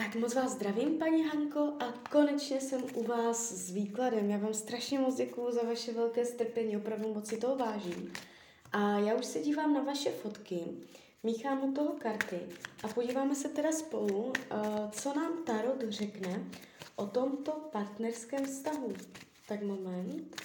Tak moc vás zdravím, paní Hanko, a konečně jsem u vás s výkladem. Já vám strašně moc děkuju za vaše velké strpení, opravdu moc si toho vážím. A já už se dívám na vaše fotky, míchám u toho karty a podíváme se teda spolu, uh, co nám Tarot řekne o tomto partnerském vztahu. Tak moment.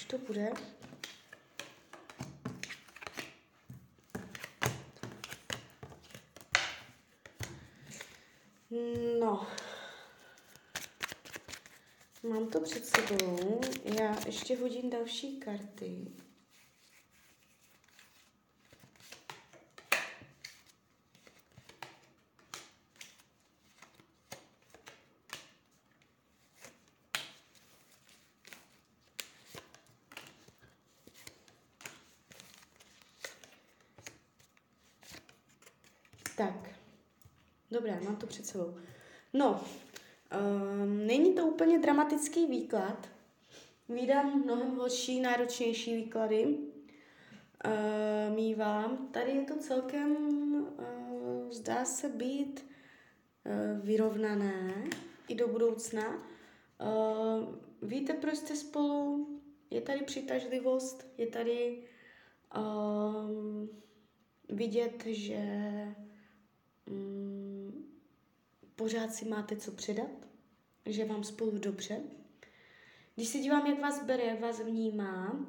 Už to bude. No. Mám to před sebou. Já ještě hodím další karty. Tak, dobré, mám to před sebou. No, um, není to úplně dramatický výklad. Vídám mnohem horší, náročnější výklady. Uh, mívám. Tady je to celkem, uh, zdá se být uh, vyrovnané i do budoucna. Uh, víte, proč jste spolu? Je tady přitažlivost, je tady um, vidět, že um, pořád si máte co předat, že vám spolu dobře. Když se dívám, jak vás bere, jak vás vnímá,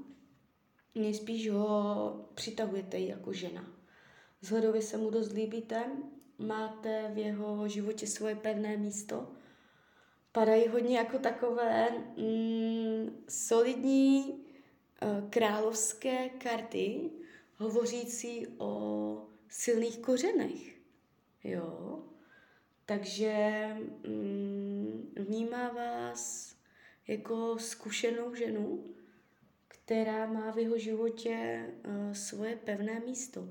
nejspíš ho přitahujete jako žena. Vzhledově se mu dost líbíte, máte v jeho životě svoje pevné místo. Padají hodně jako takové mm, solidní uh, královské karty, hovořící o silných kořenech. Jo. Takže mm, vnímá vás jako zkušenou ženu, která má v jeho životě uh, svoje pevné místo.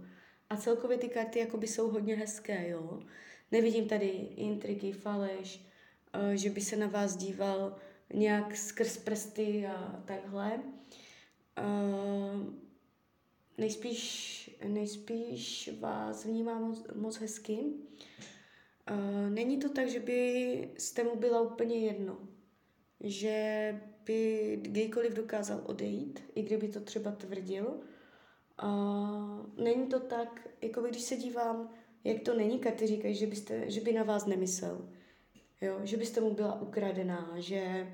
A celkově ty karty jakoby jsou hodně hezké, jo. Nevidím tady intriky, faleš, uh, že by se na vás díval nějak skrz prsty a takhle. Uh, nejspíš, nejspíš vás vnímá moc, moc hezky. Není to tak, že byste mu byla úplně jedno. Že by kdykoliv dokázal odejít, i kdyby to třeba tvrdil. Není to tak, jako když se dívám, jak to není, karty říkají, že, byste, že by na vás nemyslel. Jo? Že byste mu byla ukradená, že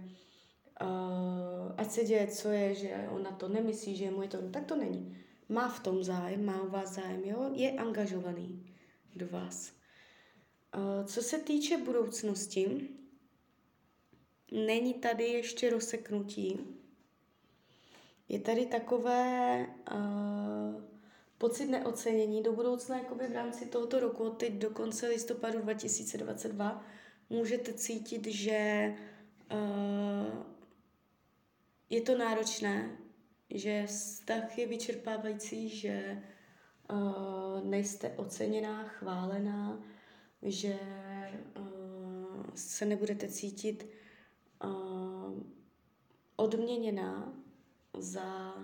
ať se děje, co je, že on na to nemyslí, že mu je to, tak to není má v tom zájem, má u vás zájem, jo? je angažovaný do vás. Co se týče budoucnosti, není tady ještě rozseknutí. Je tady takové uh, pocit neocenění do budoucna, jakoby v rámci tohoto roku, teď do konce listopadu 2022, můžete cítit, že uh, je to náročné, že vztah je vyčerpávající, že uh, nejste oceněná, chválená, že uh, se nebudete cítit uh, odměněná za,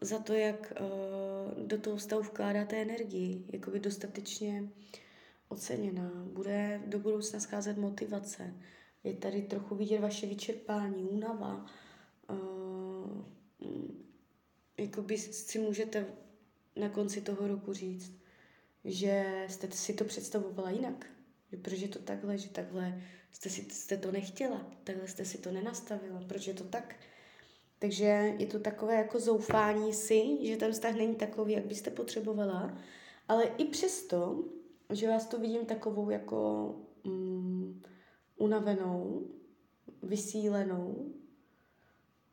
za to, jak uh, do toho vztahu vkládáte energii, jakoby dostatečně oceněná. Bude do budoucna scházet motivace. Je tady trochu vidět vaše vyčerpání, únava, uh, jakoby si můžete na konci toho roku říct, že jste si to představovala jinak. Proč je to takhle, že takhle jste, si, jste to nechtěla, takhle jste si to nenastavila, proč je to tak. Takže je to takové jako zoufání si, že ten vztah není takový, jak byste potřebovala, ale i přesto, že vás to vidím takovou jako mm, unavenou, vysílenou,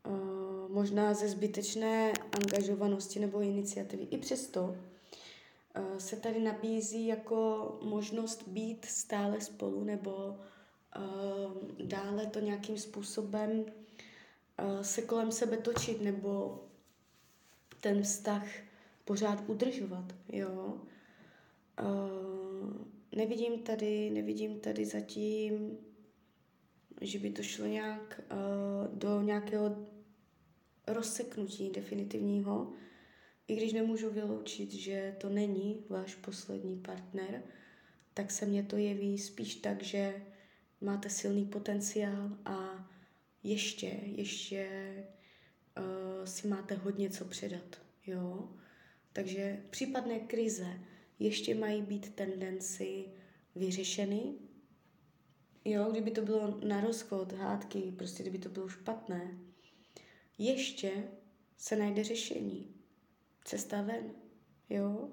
uh, možná ze zbytečné angažovanosti nebo iniciativy. I přesto uh, se tady nabízí jako možnost být stále spolu nebo uh, dále to nějakým způsobem se kolem sebe točit nebo ten vztah pořád udržovat, jo. Nevidím tady, nevidím tady zatím, že by to šlo nějak uh, do nějakého rozseknutí definitivního, i když nemůžu vyloučit, že to není váš poslední partner, tak se mně to jeví spíš tak, že máte silný potenciál a ještě, ještě uh, si máte hodně co předat, jo. Takže případné krize ještě mají být tendenci vyřešeny, jo, kdyby to bylo na rozchod, hádky, prostě kdyby to bylo špatné, ještě se najde řešení. Cesta ven, jo.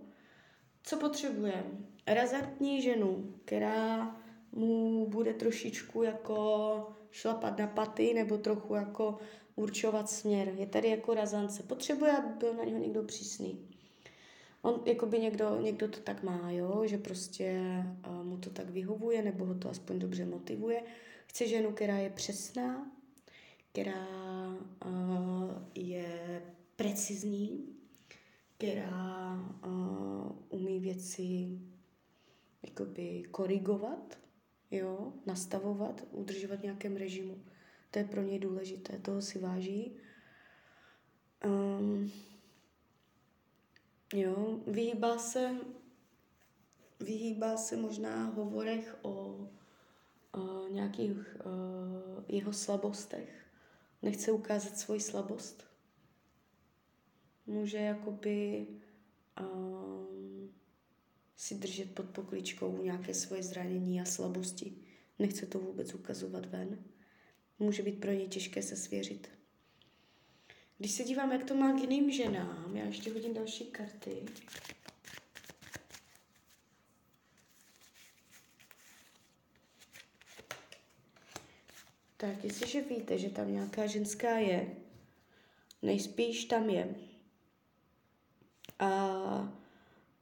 Co potřebujeme? Razantní ženu, která mu bude trošičku jako šlapat na paty nebo trochu jako určovat směr. Je tady jako razance. Potřebuje, aby byl na něho někdo přísný. On, jako by někdo, někdo to tak má, jo, že prostě uh, mu to tak vyhovuje, nebo ho to aspoň dobře motivuje. Chce ženu, která je přesná, která uh, je precizní, která uh, umí věci jakoby korigovat, jo, nastavovat, udržovat v nějakém režimu. To je pro něj důležité, toho si váží. Um, jo, vyhýbá se, vyhýbá se možná hovorech o uh, nějakých uh, jeho slabostech. Nechce ukázat svoji slabost. Může jakoby um, si držet pod pokličkou nějaké svoje zranění a slabosti. Nechce to vůbec ukazovat ven. Může být pro ně těžké se svěřit. Když se dívám, jak to má k jiným ženám, já ještě hodím další karty. Tak, jestliže víte, že tam nějaká ženská je, nejspíš tam je. A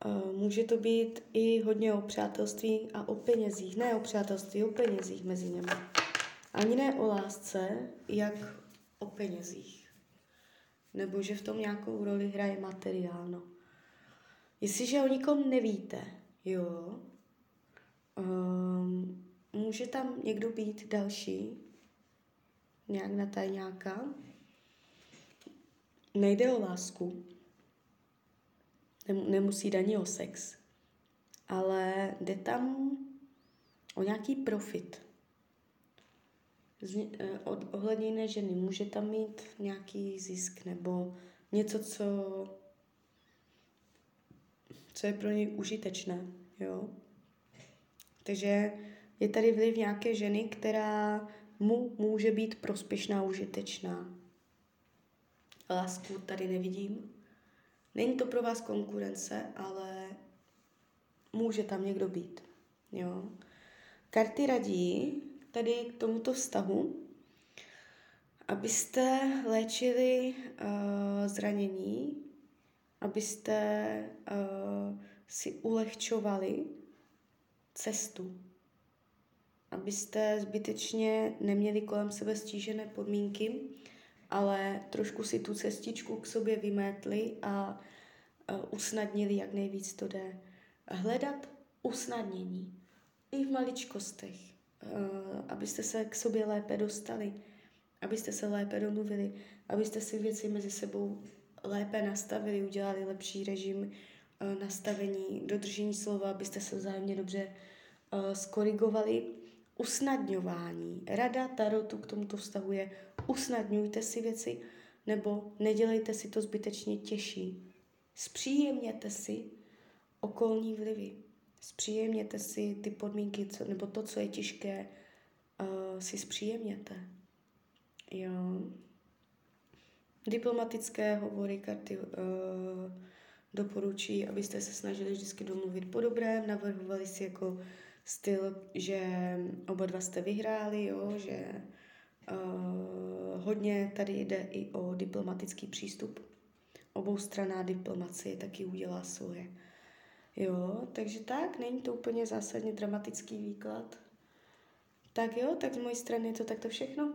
Uh, může to být i hodně o přátelství a o penězích. Ne o přátelství, o penězích mezi nimi. Ani ne o lásce, jak o penězích. Nebo že v tom nějakou roli hraje materiálno. Jestliže o nikom nevíte, jo, um, může tam někdo být další, nějak na tajňáka. Nejde o lásku, nemusí ani o sex, ale jde tam o nějaký profit. Eh, od, ohledně jiné ženy může tam mít nějaký zisk nebo něco, co, co je pro něj užitečné. Jo? Takže je tady vliv nějaké ženy, která mu může být prospěšná, užitečná. Lásku tady nevidím. Není to pro vás konkurence, ale může tam někdo být. Jo. Karty radí tady k tomuto vztahu, abyste léčili uh, zranění, abyste uh, si ulehčovali cestu, abyste zbytečně neměli kolem sebe stížené podmínky, ale trošku si tu cestičku k sobě vymétli a uh, usnadnili, jak nejvíc to jde. Hledat usnadnění i v maličkostech, uh, abyste se k sobě lépe dostali, abyste se lépe domluvili, abyste si věci mezi sebou lépe nastavili, udělali lepší režim uh, nastavení, dodržení slova, abyste se vzájemně dobře skorigovali usnadňování. Rada Tarotu k tomuto vztahu je usnadňujte si věci nebo nedělejte si to zbytečně těžší. Zpříjemněte si okolní vlivy. Zpříjemněte si ty podmínky, co, nebo to, co je těžké, uh, si zpříjemněte. Jo. Diplomatické hovory karty uh, doporučí, abyste se snažili vždycky domluvit po dobrém, navrhovali si jako styl, že oba dva jste vyhráli, jo, že uh, hodně tady jde i o diplomatický přístup. Oboustranná diplomacie taky udělá svoje. Jo, takže tak, není to úplně zásadně dramatický výklad. Tak jo, tak z mojí strany je to takto všechno.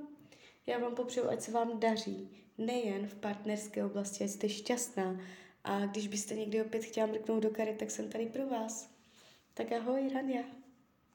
Já vám popřeju, ať se vám daří nejen v partnerské oblasti, ať jste šťastná. A když byste někdy opět chtěla mrknout do karet, tak jsem tady pro vás. Tak ahoj, Rania.